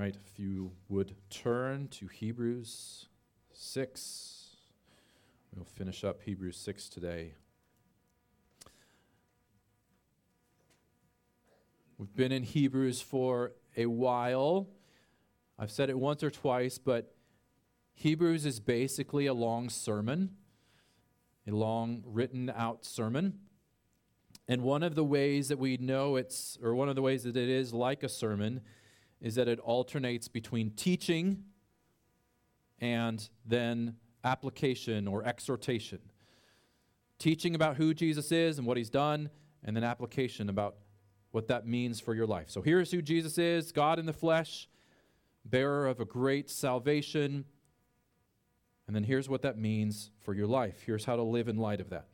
right, if you would turn to Hebrews 6, we'll finish up Hebrews 6 today. We've been in Hebrews for a while. I've said it once or twice, but Hebrews is basically a long sermon, a long written out sermon. And one of the ways that we know it's, or one of the ways that it is like a sermon, is that it alternates between teaching and then application or exhortation. Teaching about who Jesus is and what he's done, and then application about what that means for your life. So here's who Jesus is God in the flesh, bearer of a great salvation. And then here's what that means for your life. Here's how to live in light of that.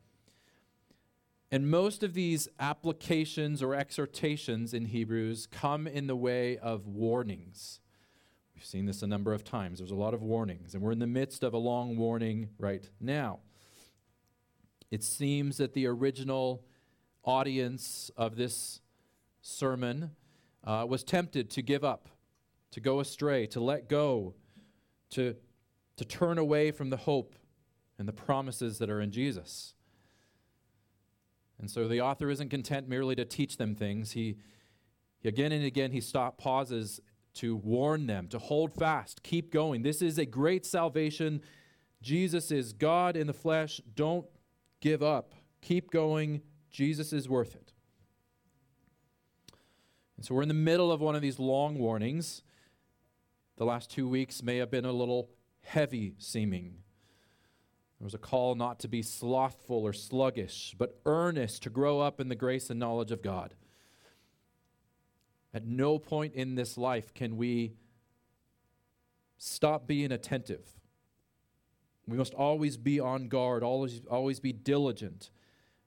And most of these applications or exhortations in Hebrews come in the way of warnings. We've seen this a number of times. There's a lot of warnings, and we're in the midst of a long warning right now. It seems that the original audience of this sermon uh, was tempted to give up, to go astray, to let go, to, to turn away from the hope and the promises that are in Jesus. And so the author isn't content merely to teach them things. He, he again and again he stop pauses to warn them to hold fast, keep going. This is a great salvation. Jesus is God in the flesh. Don't give up. Keep going. Jesus is worth it. And so we're in the middle of one of these long warnings. The last two weeks may have been a little heavy seeming. There was a call not to be slothful or sluggish, but earnest to grow up in the grace and knowledge of God. At no point in this life can we stop being attentive. We must always be on guard, always, always be diligent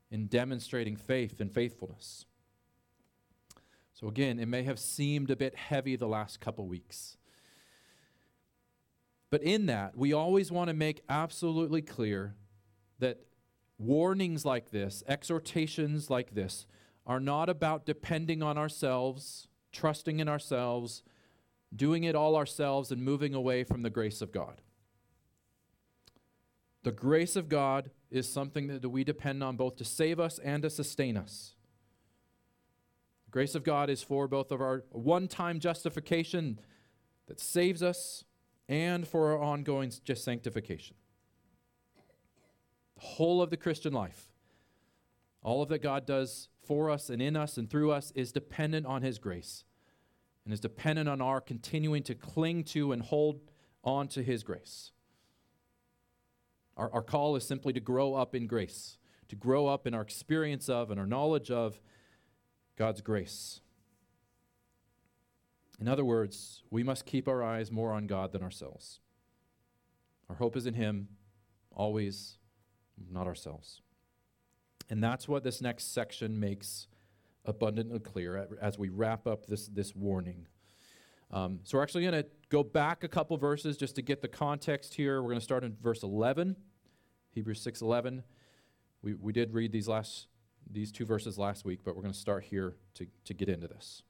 in demonstrating faith and faithfulness. So, again, it may have seemed a bit heavy the last couple weeks. But in that, we always want to make absolutely clear that warnings like this, exhortations like this, are not about depending on ourselves, trusting in ourselves, doing it all ourselves, and moving away from the grace of God. The grace of God is something that we depend on both to save us and to sustain us. The grace of God is for both of our one time justification that saves us and for our ongoing just sanctification. The whole of the Christian life, all of that God does for us and in us and through us, is dependent on His grace and is dependent on our continuing to cling to and hold on to His grace. Our, our call is simply to grow up in grace, to grow up in our experience of and our knowledge of God's grace. In other words, we must keep our eyes more on God than ourselves. Our hope is in Him, always, not ourselves. And that's what this next section makes abundantly clear as we wrap up this, this warning. Um, so we're actually going to go back a couple verses just to get the context here. We're going to start in verse 11, Hebrews 6 11. We, we did read these last these two verses last week, but we're going to start here to, to get into this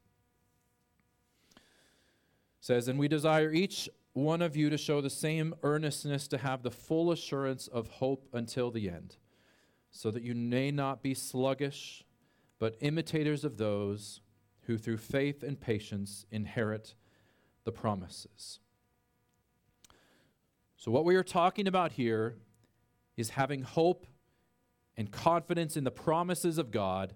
says, And we desire each one of you to show the same earnestness to have the full assurance of hope until the end, so that you may not be sluggish, but imitators of those who through faith and patience inherit the promises. So, what we are talking about here is having hope and confidence in the promises of God,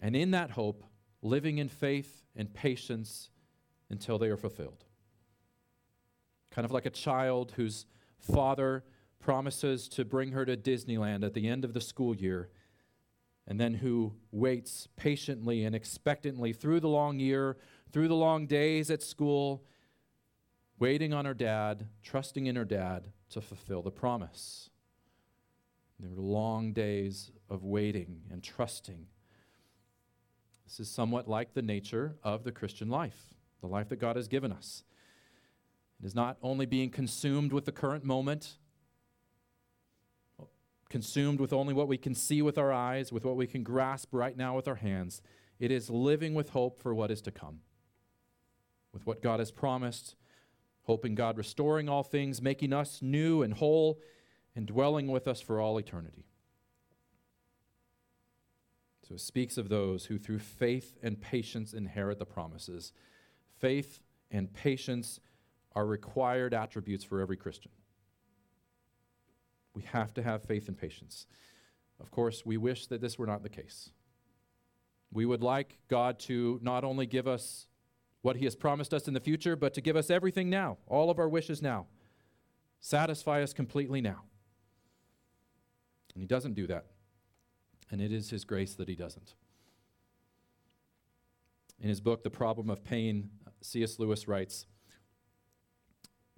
and in that hope, living in faith and patience until they are fulfilled. Kind of like a child whose father promises to bring her to Disneyland at the end of the school year, and then who waits patiently and expectantly through the long year, through the long days at school, waiting on her dad, trusting in her dad to fulfill the promise. There were long days of waiting and trusting. This is somewhat like the nature of the Christian life the life that God has given us. It is not only being consumed with the current moment, consumed with only what we can see with our eyes, with what we can grasp right now with our hands. It is living with hope for what is to come, with what God has promised, hoping God restoring all things, making us new and whole, and dwelling with us for all eternity. So it speaks of those who through faith and patience inherit the promises. Faith and patience are required attributes for every Christian. We have to have faith and patience. Of course, we wish that this were not the case. We would like God to not only give us what He has promised us in the future, but to give us everything now, all of our wishes now. Satisfy us completely now. And He doesn't do that. And it is His grace that He doesn't. In his book, The Problem of Pain, C.S. Lewis writes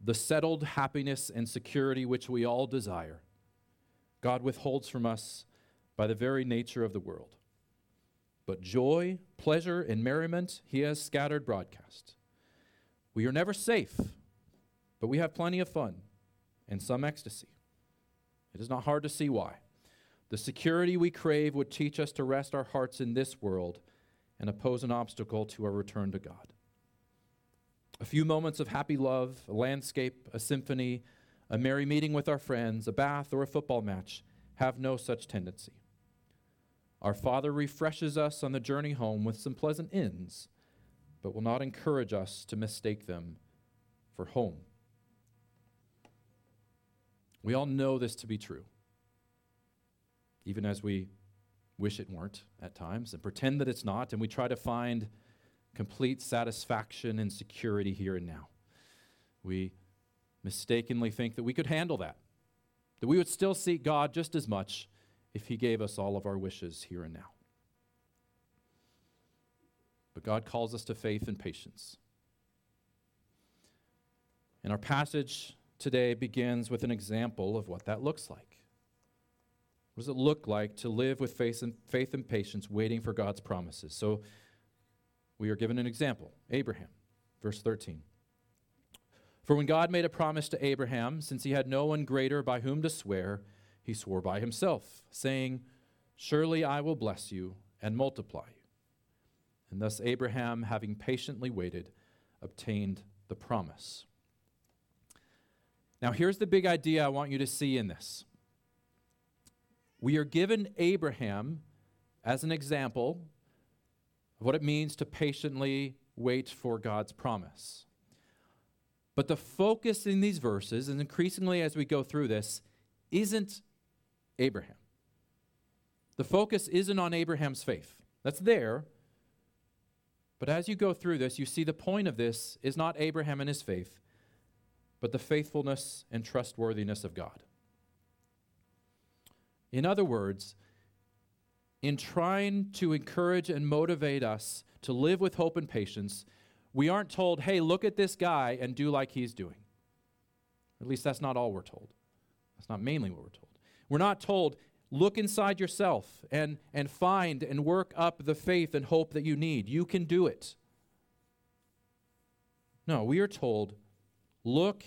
The settled happiness and security which we all desire, God withholds from us by the very nature of the world. But joy, pleasure, and merriment he has scattered broadcast. We are never safe, but we have plenty of fun and some ecstasy. It is not hard to see why. The security we crave would teach us to rest our hearts in this world and oppose an obstacle to our return to God. A few moments of happy love, a landscape, a symphony, a merry meeting with our friends, a bath, or a football match have no such tendency. Our Father refreshes us on the journey home with some pleasant inns, but will not encourage us to mistake them for home. We all know this to be true, even as we wish it weren't at times and pretend that it's not, and we try to find complete satisfaction and security here and now. We mistakenly think that we could handle that, that we would still seek God just as much if He gave us all of our wishes here and now. But God calls us to faith and patience. And our passage today begins with an example of what that looks like. What does it look like to live with faith and, faith and patience, waiting for God's promises? So we are given an example Abraham, verse 13. For when God made a promise to Abraham, since he had no one greater by whom to swear, he swore by himself, saying, Surely I will bless you and multiply you. And thus Abraham, having patiently waited, obtained the promise. Now, here's the big idea I want you to see in this. We are given Abraham as an example of what it means to patiently wait for God's promise. But the focus in these verses, and increasingly as we go through this, isn't Abraham. The focus isn't on Abraham's faith. That's there. But as you go through this, you see the point of this is not Abraham and his faith, but the faithfulness and trustworthiness of God. In other words, in trying to encourage and motivate us to live with hope and patience, we aren't told, hey, look at this guy and do like he's doing. At least that's not all we're told. That's not mainly what we're told. We're not told, look inside yourself and, and find and work up the faith and hope that you need. You can do it. No, we are told, look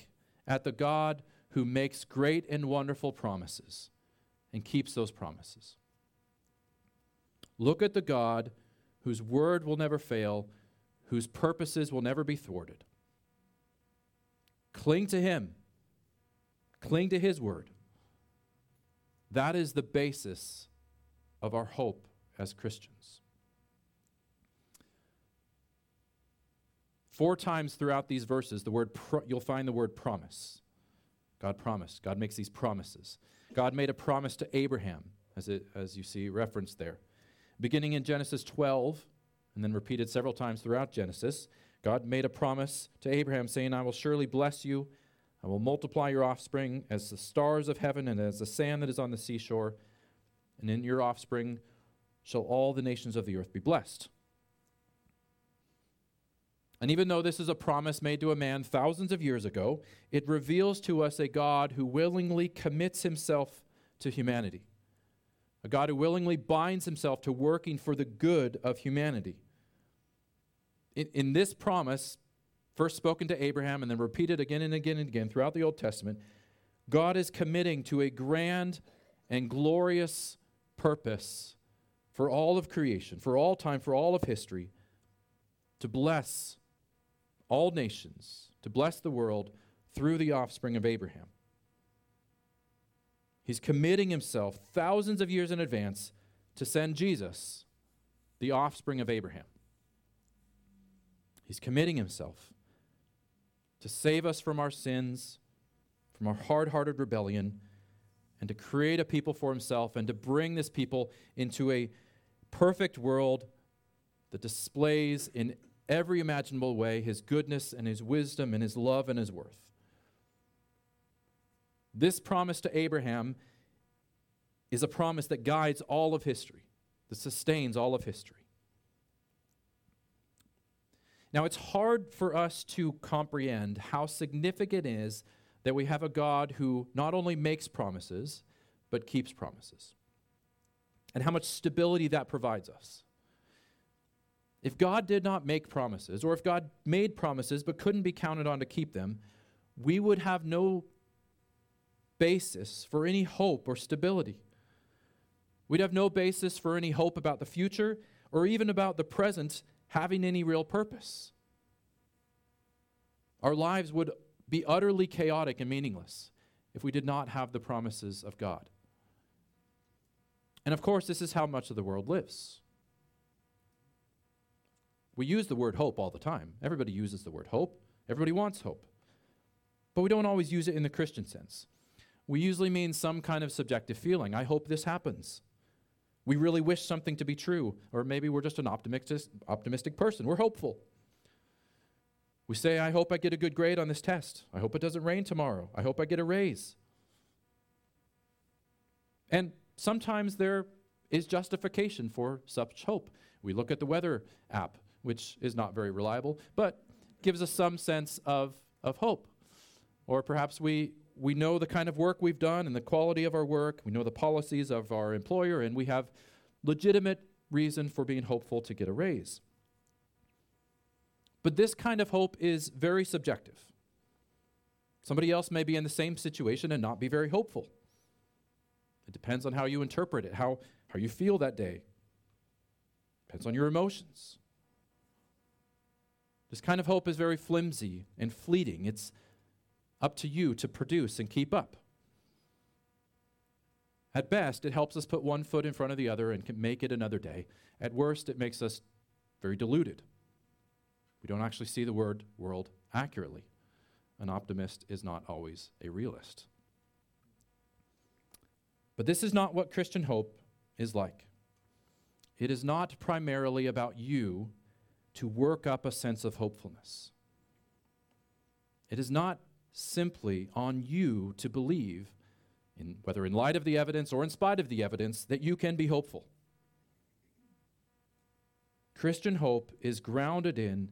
at the God who makes great and wonderful promises and keeps those promises. Look at the God whose word will never fail, whose purposes will never be thwarted. Cling to him, cling to his word. That is the basis of our hope as Christians. Four times throughout these verses, the word pro- you'll find the word promise. God promised. God makes these promises. God made a promise to Abraham, as, it, as you see referenced there. Beginning in Genesis 12, and then repeated several times throughout Genesis, God made a promise to Abraham, saying, I will surely bless you I will multiply your offspring as the stars of heaven and as the sand that is on the seashore, and in your offspring shall all the nations of the earth be blessed. And even though this is a promise made to a man thousands of years ago, it reveals to us a God who willingly commits himself to humanity, a God who willingly binds himself to working for the good of humanity. In, in this promise, first spoken to Abraham and then repeated again and again and again throughout the Old Testament, God is committing to a grand and glorious purpose for all of creation, for all time, for all of history, to bless all nations, to bless the world through the offspring of Abraham. He's committing himself thousands of years in advance to send Jesus, the offspring of Abraham. He's committing himself to save us from our sins, from our hard hearted rebellion, and to create a people for himself and to bring this people into a perfect world that displays in every imaginable way his goodness and his wisdom and his love and his worth. This promise to Abraham is a promise that guides all of history, that sustains all of history. Now, it's hard for us to comprehend how significant it is that we have a God who not only makes promises, but keeps promises, and how much stability that provides us. If God did not make promises, or if God made promises but couldn't be counted on to keep them, we would have no basis for any hope or stability. We'd have no basis for any hope about the future or even about the present having any real purpose. Our lives would be utterly chaotic and meaningless if we did not have the promises of God. And of course, this is how much of the world lives. We use the word hope all the time. Everybody uses the word hope, everybody wants hope. But we don't always use it in the Christian sense. We usually mean some kind of subjective feeling. I hope this happens. We really wish something to be true, or maybe we're just an optimistic, optimistic person. We're hopeful. We say, I hope I get a good grade on this test. I hope it doesn't rain tomorrow. I hope I get a raise. And sometimes there is justification for such hope. We look at the weather app, which is not very reliable, but gives us some sense of, of hope. Or perhaps we, we know the kind of work we've done and the quality of our work. We know the policies of our employer, and we have legitimate reason for being hopeful to get a raise. But this kind of hope is very subjective. Somebody else may be in the same situation and not be very hopeful. It depends on how you interpret it, how, how you feel that day. Depends on your emotions. This kind of hope is very flimsy and fleeting. It's up to you to produce and keep up. At best, it helps us put one foot in front of the other and can make it another day. At worst, it makes us very deluded. We don't actually see the word world accurately. An optimist is not always a realist. But this is not what Christian hope is like. It is not primarily about you to work up a sense of hopefulness. It is not simply on you to believe, in, whether in light of the evidence or in spite of the evidence, that you can be hopeful. Christian hope is grounded in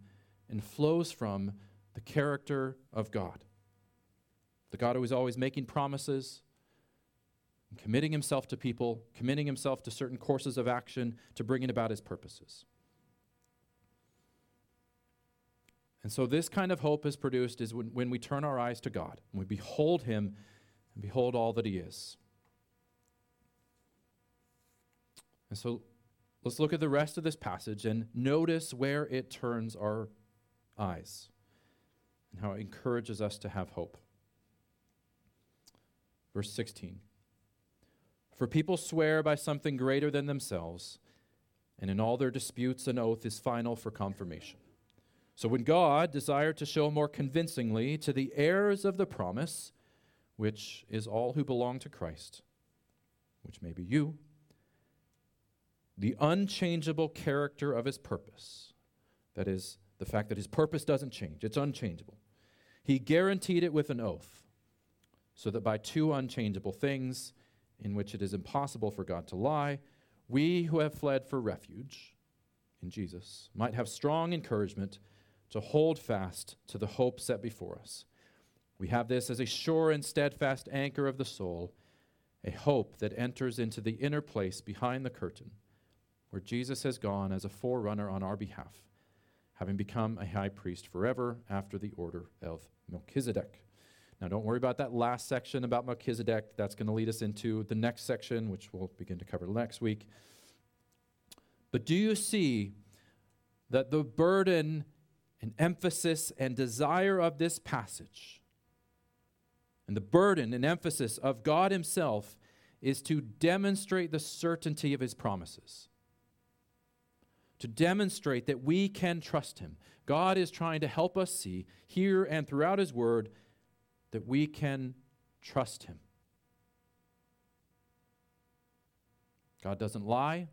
and flows from the character of God. The God who is always making promises, committing himself to people, committing himself to certain courses of action to bringing about his purposes. And so, this kind of hope is produced is when, when we turn our eyes to God and we behold him and behold all that he is. And so, let's look at the rest of this passage and notice where it turns our eyes and how it encourages us to have hope. Verse 16 For people swear by something greater than themselves, and in all their disputes, an oath is final for confirmation. So when God desired to show more convincingly to the heirs of the promise, which is all who belong to Christ, which may be you, the unchangeable character of his purpose, that is, the fact that his purpose doesn't change, it's unchangeable. He guaranteed it with an oath, so that by two unchangeable things, in which it is impossible for God to lie, we who have fled for refuge in Jesus might have strong encouragement to hold fast to the hope set before us. We have this as a sure and steadfast anchor of the soul, a hope that enters into the inner place behind the curtain, where Jesus has gone as a forerunner on our behalf having become a high priest forever after the order of Melchizedek. Now, don't worry about that last section about Melchizedek. That's going to lead us into the next section, which we'll begin to cover next week. But do you see that the burden and emphasis and desire of this passage, and the burden and emphasis of God Himself, is to demonstrate the certainty of His promises. To demonstrate that we can trust Him. God is trying to help us see, here and throughout His Word, that we can trust Him. God doesn't lie. In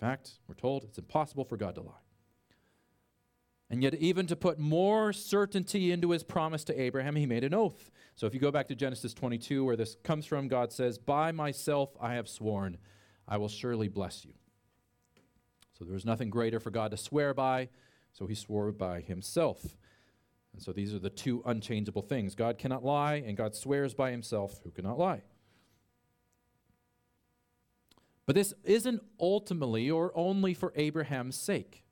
fact, we're told it's impossible for God to lie. And yet, even to put more certainty into his promise to Abraham, he made an oath. So, if you go back to Genesis 22, where this comes from, God says, By myself I have sworn, I will surely bless you. So, there was nothing greater for God to swear by, so he swore by himself. And so, these are the two unchangeable things God cannot lie, and God swears by himself, who cannot lie. But this isn't ultimately or only for Abraham's sake.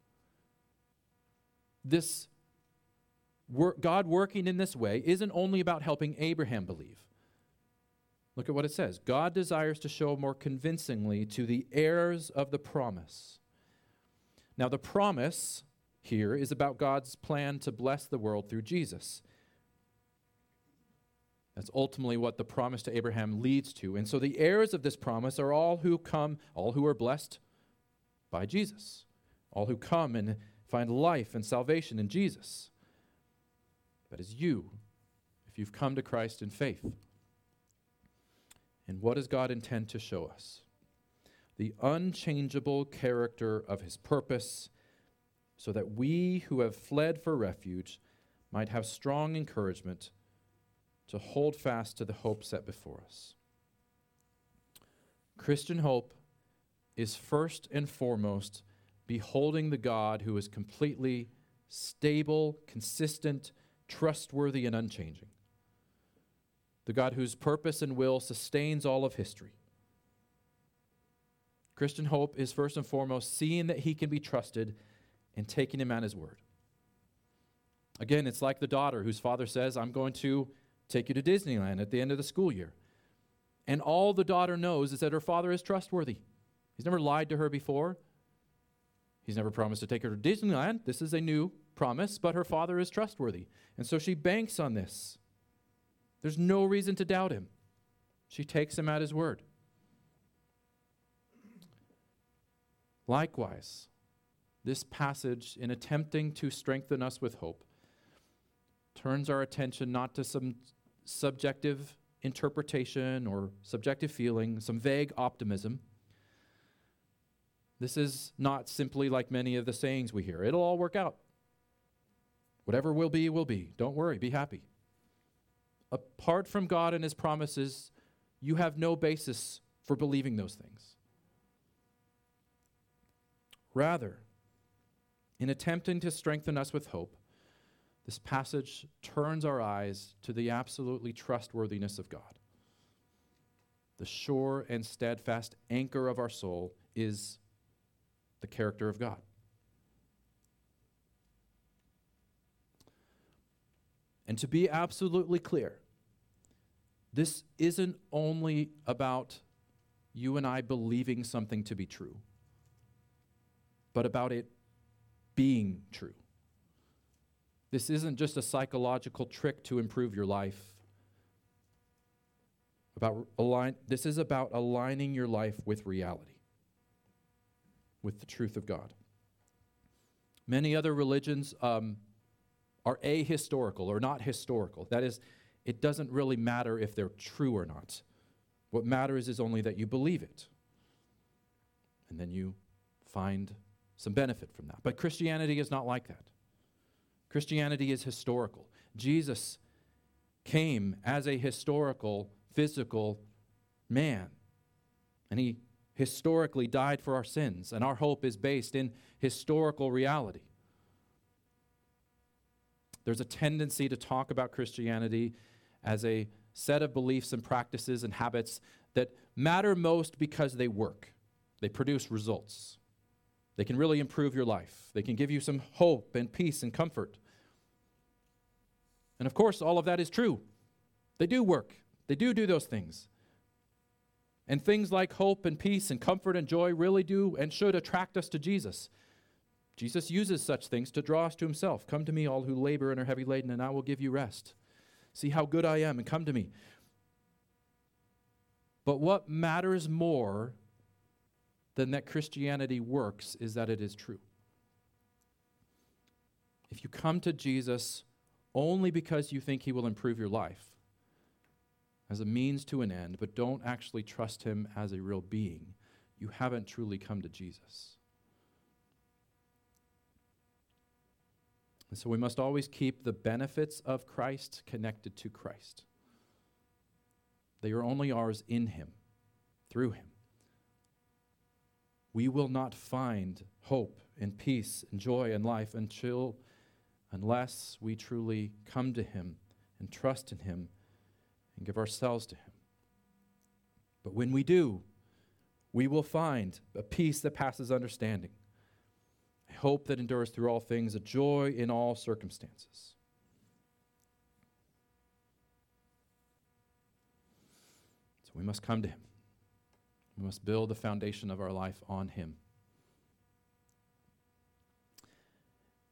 This work, God working in this way isn't only about helping Abraham believe. Look at what it says God desires to show more convincingly to the heirs of the promise. Now, the promise here is about God's plan to bless the world through Jesus. That's ultimately what the promise to Abraham leads to. And so the heirs of this promise are all who come, all who are blessed by Jesus, all who come and find life and salvation in Jesus. That is you, if you've come to Christ in faith. And what does God intend to show us? The unchangeable character of his purpose, so that we who have fled for refuge might have strong encouragement to hold fast to the hope set before us. Christian hope is first and foremost beholding the God who is completely stable, consistent, trustworthy, and unchanging. The God whose purpose and will sustains all of history. Christian hope is first and foremost seeing that he can be trusted and taking him at his word. Again, it's like the daughter whose father says, I'm going to take you to Disneyland at the end of the school year. And all the daughter knows is that her father is trustworthy. He's never lied to her before. He's never promised to take her to Disneyland. This is a new promise, but her father is trustworthy. And so she banks on this. There's no reason to doubt him. She takes him at his word. Likewise, this passage, in attempting to strengthen us with hope, turns our attention not to some subjective interpretation or subjective feeling, some vague optimism. This is not simply like many of the sayings we hear. It'll all work out. Whatever will be, will be. Don't worry, be happy. Apart from God and His promises, you have no basis for believing those things. Rather, in attempting to strengthen us with hope, this passage turns our eyes to the absolutely trustworthiness of God. The sure and steadfast anchor of our soul is the character of God. And to be absolutely clear, this isn't only about you and I believing something to be true, but about it being true. This isn't just a psychological trick to improve your life. About align, this is about aligning your life with reality, with the truth of God. Many other religions um, are ahistorical or not historical. That is, it doesn't really matter if they're true or not. What matters is only that you believe it. And then you find some benefit from that. But Christianity is not like that. Christianity is historical. Jesus came as a historical, physical man. And he historically died for our sins. And our hope is based in historical reality. There's a tendency to talk about Christianity as a set of beliefs and practices and habits that matter most because they work, they produce results. They can really improve your life. They can give you some hope and peace and comfort. And of course, all of that is true. They do work, they do do those things. And things like hope and peace and comfort and joy really do and should attract us to Jesus. Jesus uses such things to draw us to himself. Come to me, all who labor and are heavy laden, and I will give you rest. See how good I am, and come to me. But what matters more than that Christianity works is that it is true. If you come to Jesus only because you think he will improve your life as a means to an end, but don't actually trust him as a real being, you haven't truly come to Jesus. And so we must always keep the benefits of Christ connected to Christ. They are only ours in him, through him. We will not find hope and peace and joy and life until unless we truly come to him and trust in him and give ourselves to him. But when we do, we will find a peace that passes understanding a hope that endures through all things, a joy in all circumstances. So we must come to Him. We must build the foundation of our life on Him.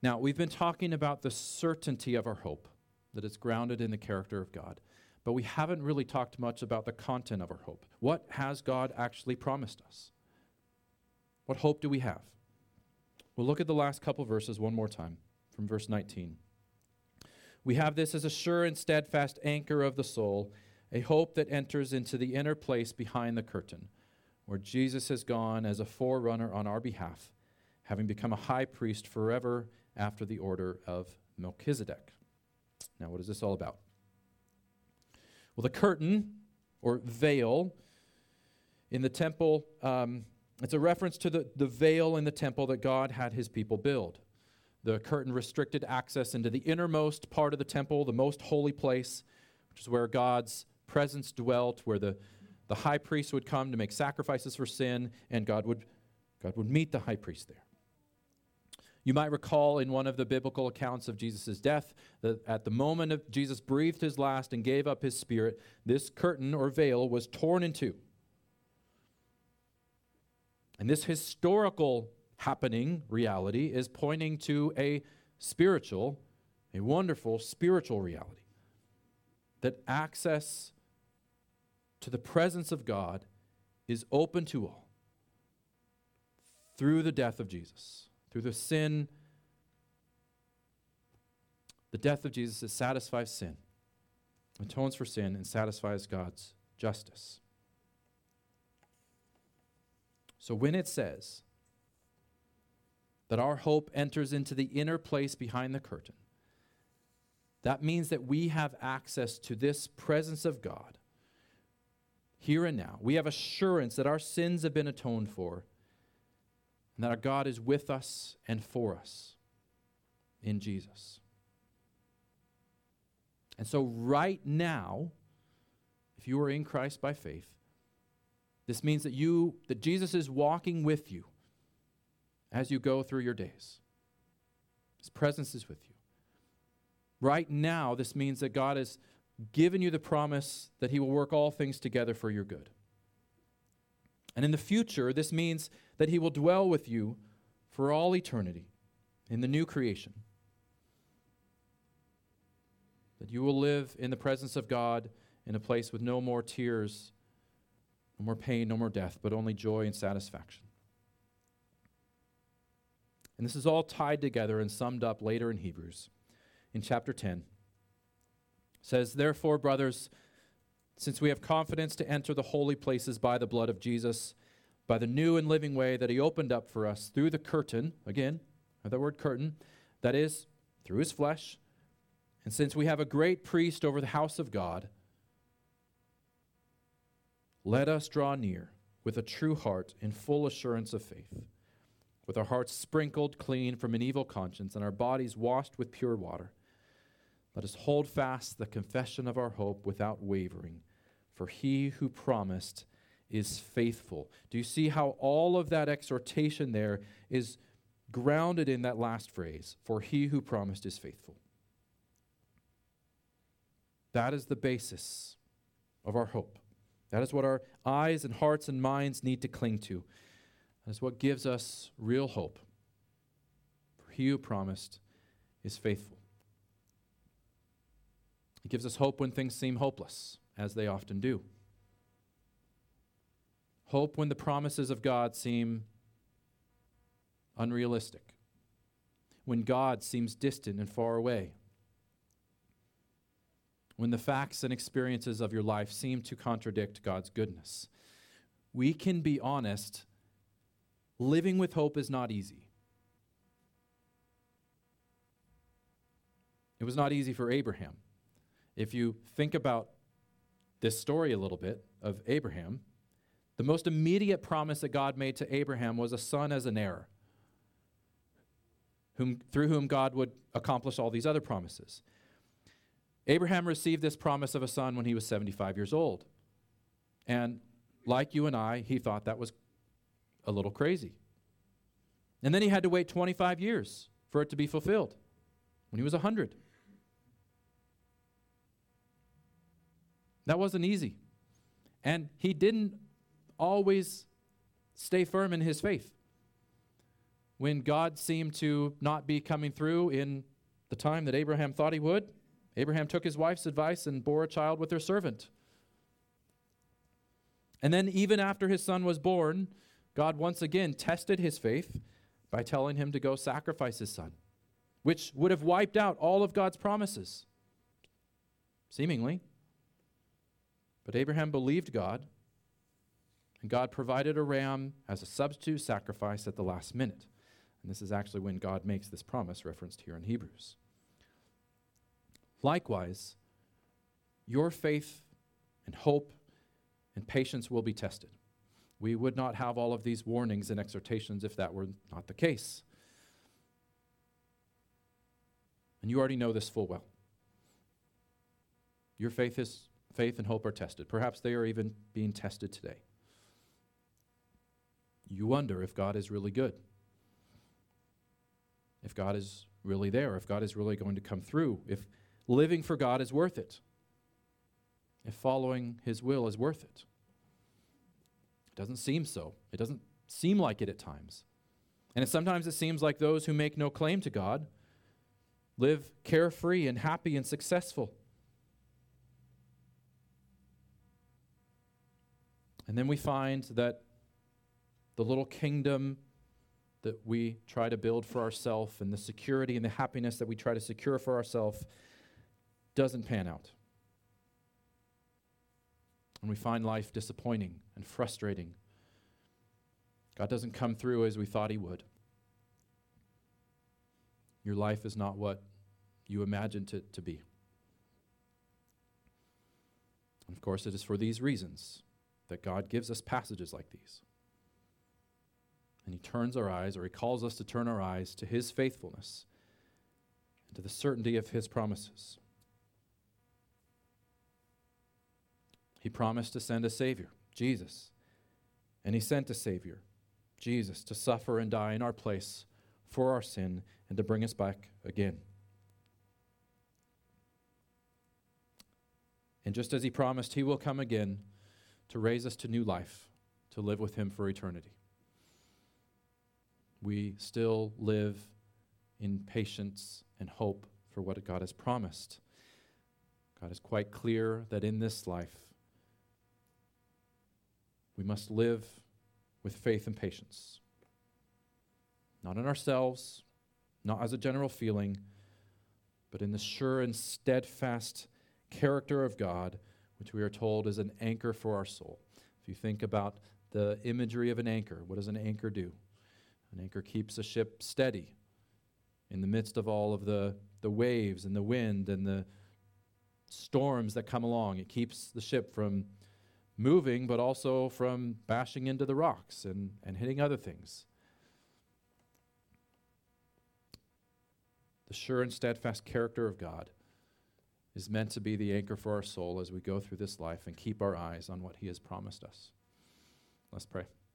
Now, we've been talking about the certainty of our hope, that it's grounded in the character of God. But we haven't really talked much about the content of our hope. What has God actually promised us? What hope do we have? We'll look at the last couple verses one more time from verse 19. We have this as a sure and steadfast anchor of the soul, a hope that enters into the inner place behind the curtain, where Jesus has gone as a forerunner on our behalf, having become a high priest forever after the order of Melchizedek. Now, what is this all about? Well, the curtain or veil in the temple um, it's a reference to the, the veil in the temple that God had his people build. The curtain restricted access into the innermost part of the temple, the most holy place, which is where God's presence dwelt, where the, the high priest would come to make sacrifices for sin, and God would, God would meet the high priest there. You might recall in one of the biblical accounts of Jesus' death that at the moment of Jesus breathed his last and gave up his spirit, this curtain or veil was torn in two. And this historical happening reality is pointing to a spiritual, a wonderful spiritual reality. That access to the presence of God is open to all through the death of Jesus, through the sin. The death of Jesus satisfies sin, atones for sin, and satisfies God's justice. So when it says that our hope enters into the inner place behind the curtain, that means that we have access to this presence of God here and now. We have assurance that our sins have been atoned for and that our God is with us and for us in Jesus. And so, right now, if you are in Christ by faith, this means that you that Jesus is walking with you as you go through your days. His presence is with you. Right now, this means that God has given you the promise that he will work all things together for your good. And in the future, this means that he will dwell with you for all eternity in the new creation. That you will live in the presence of God in a place with no more tears no more pain, no more death, but only joy and satisfaction. And this is all tied together and summed up later in Hebrews in chapter 10. It says, Therefore, brothers, since we have confidence to enter the holy places by the blood of Jesus, by the new and living way that he opened up for us through the curtain, again, the word curtain, that is, through his flesh, and since we have a great priest over the house of God, let us draw near with a true heart in full assurance of faith, with our hearts sprinkled clean from an evil conscience and our bodies washed with pure water. Let us hold fast the confession of our hope without wavering, for he who promised is faithful. Do you see how all of that exhortation there is grounded in that last phrase? For he who promised is faithful. That is the basis of our hope. That is what our eyes and hearts and minds need to cling to. That is what gives us real hope. For he who promised is faithful. It gives us hope when things seem hopeless, as they often do. Hope when the promises of God seem unrealistic, when God seems distant and far away, when the facts and experiences of your life seem to contradict God's goodness. We can be honest, living with hope is not easy. It was not easy for Abraham. If you think about this story a little bit of Abraham, the most immediate promise that God made to Abraham was a son as an heir, whom, through whom God would accomplish all these other promises. Abraham received this promise of a son when he was 75 years old. And like you and I, he thought that was a little crazy. And then he had to wait 25 years for it to be fulfilled when he was 100. That wasn't easy. And he didn't always stay firm in his faith. When God seemed to not be coming through in the time that Abraham thought he would, Abraham took his wife's advice and bore a child with her servant. And then, even after his son was born, God once again tested his faith by telling him to go sacrifice his son, which would have wiped out all of God's promises, seemingly. But Abraham believed God, and God provided a ram as a substitute sacrifice at the last minute. And this is actually when God makes this promise referenced here in Hebrews. Likewise, your faith and hope and patience will be tested. We would not have all of these warnings and exhortations if that were not the case. And you already know this full well. Your faith is faith and hope are tested. Perhaps they are even being tested today. You wonder if God is really good, if God is really there, if God is really going to come through, if living for God is worth it, if following His will is worth it. It doesn't seem so. It doesn't seem like it at times. And sometimes it seems like those who make no claim to God live carefree and happy and successful. And then we find that the little kingdom that we try to build for ourselves and the security and the happiness that we try to secure for ourselves doesn't pan out. And we find life disappointing and frustrating. God doesn't come through as we thought He would. Your life is not what you imagined it to be. And of course, it is for these reasons that God gives us passages like these. And He turns our eyes, or He calls us to turn our eyes to His faithfulness and to the certainty of His promises. He promised to send a Savior, Jesus. And He sent a Savior, Jesus, to suffer and die in our place for our sin and to bring us back again. And just as He promised, He will come again to raise us to new life, to live with Him for eternity. We still live in patience and hope for what God has promised. God is quite clear that in this life, we must live with faith and patience. Not in ourselves, not as a general feeling, but in the sure and steadfast character of God, which we are told is an anchor for our soul. If you think about the imagery of an anchor, what does an anchor do? An anchor keeps a ship steady in the midst of all of the, the waves and the wind and the storms that come along. It keeps the ship from moving, but also from bashing into the rocks and, and hitting other things. The sure and steadfast character of God is meant to be the anchor for our soul as we go through this life and keep our eyes on what He has promised us. Let's pray.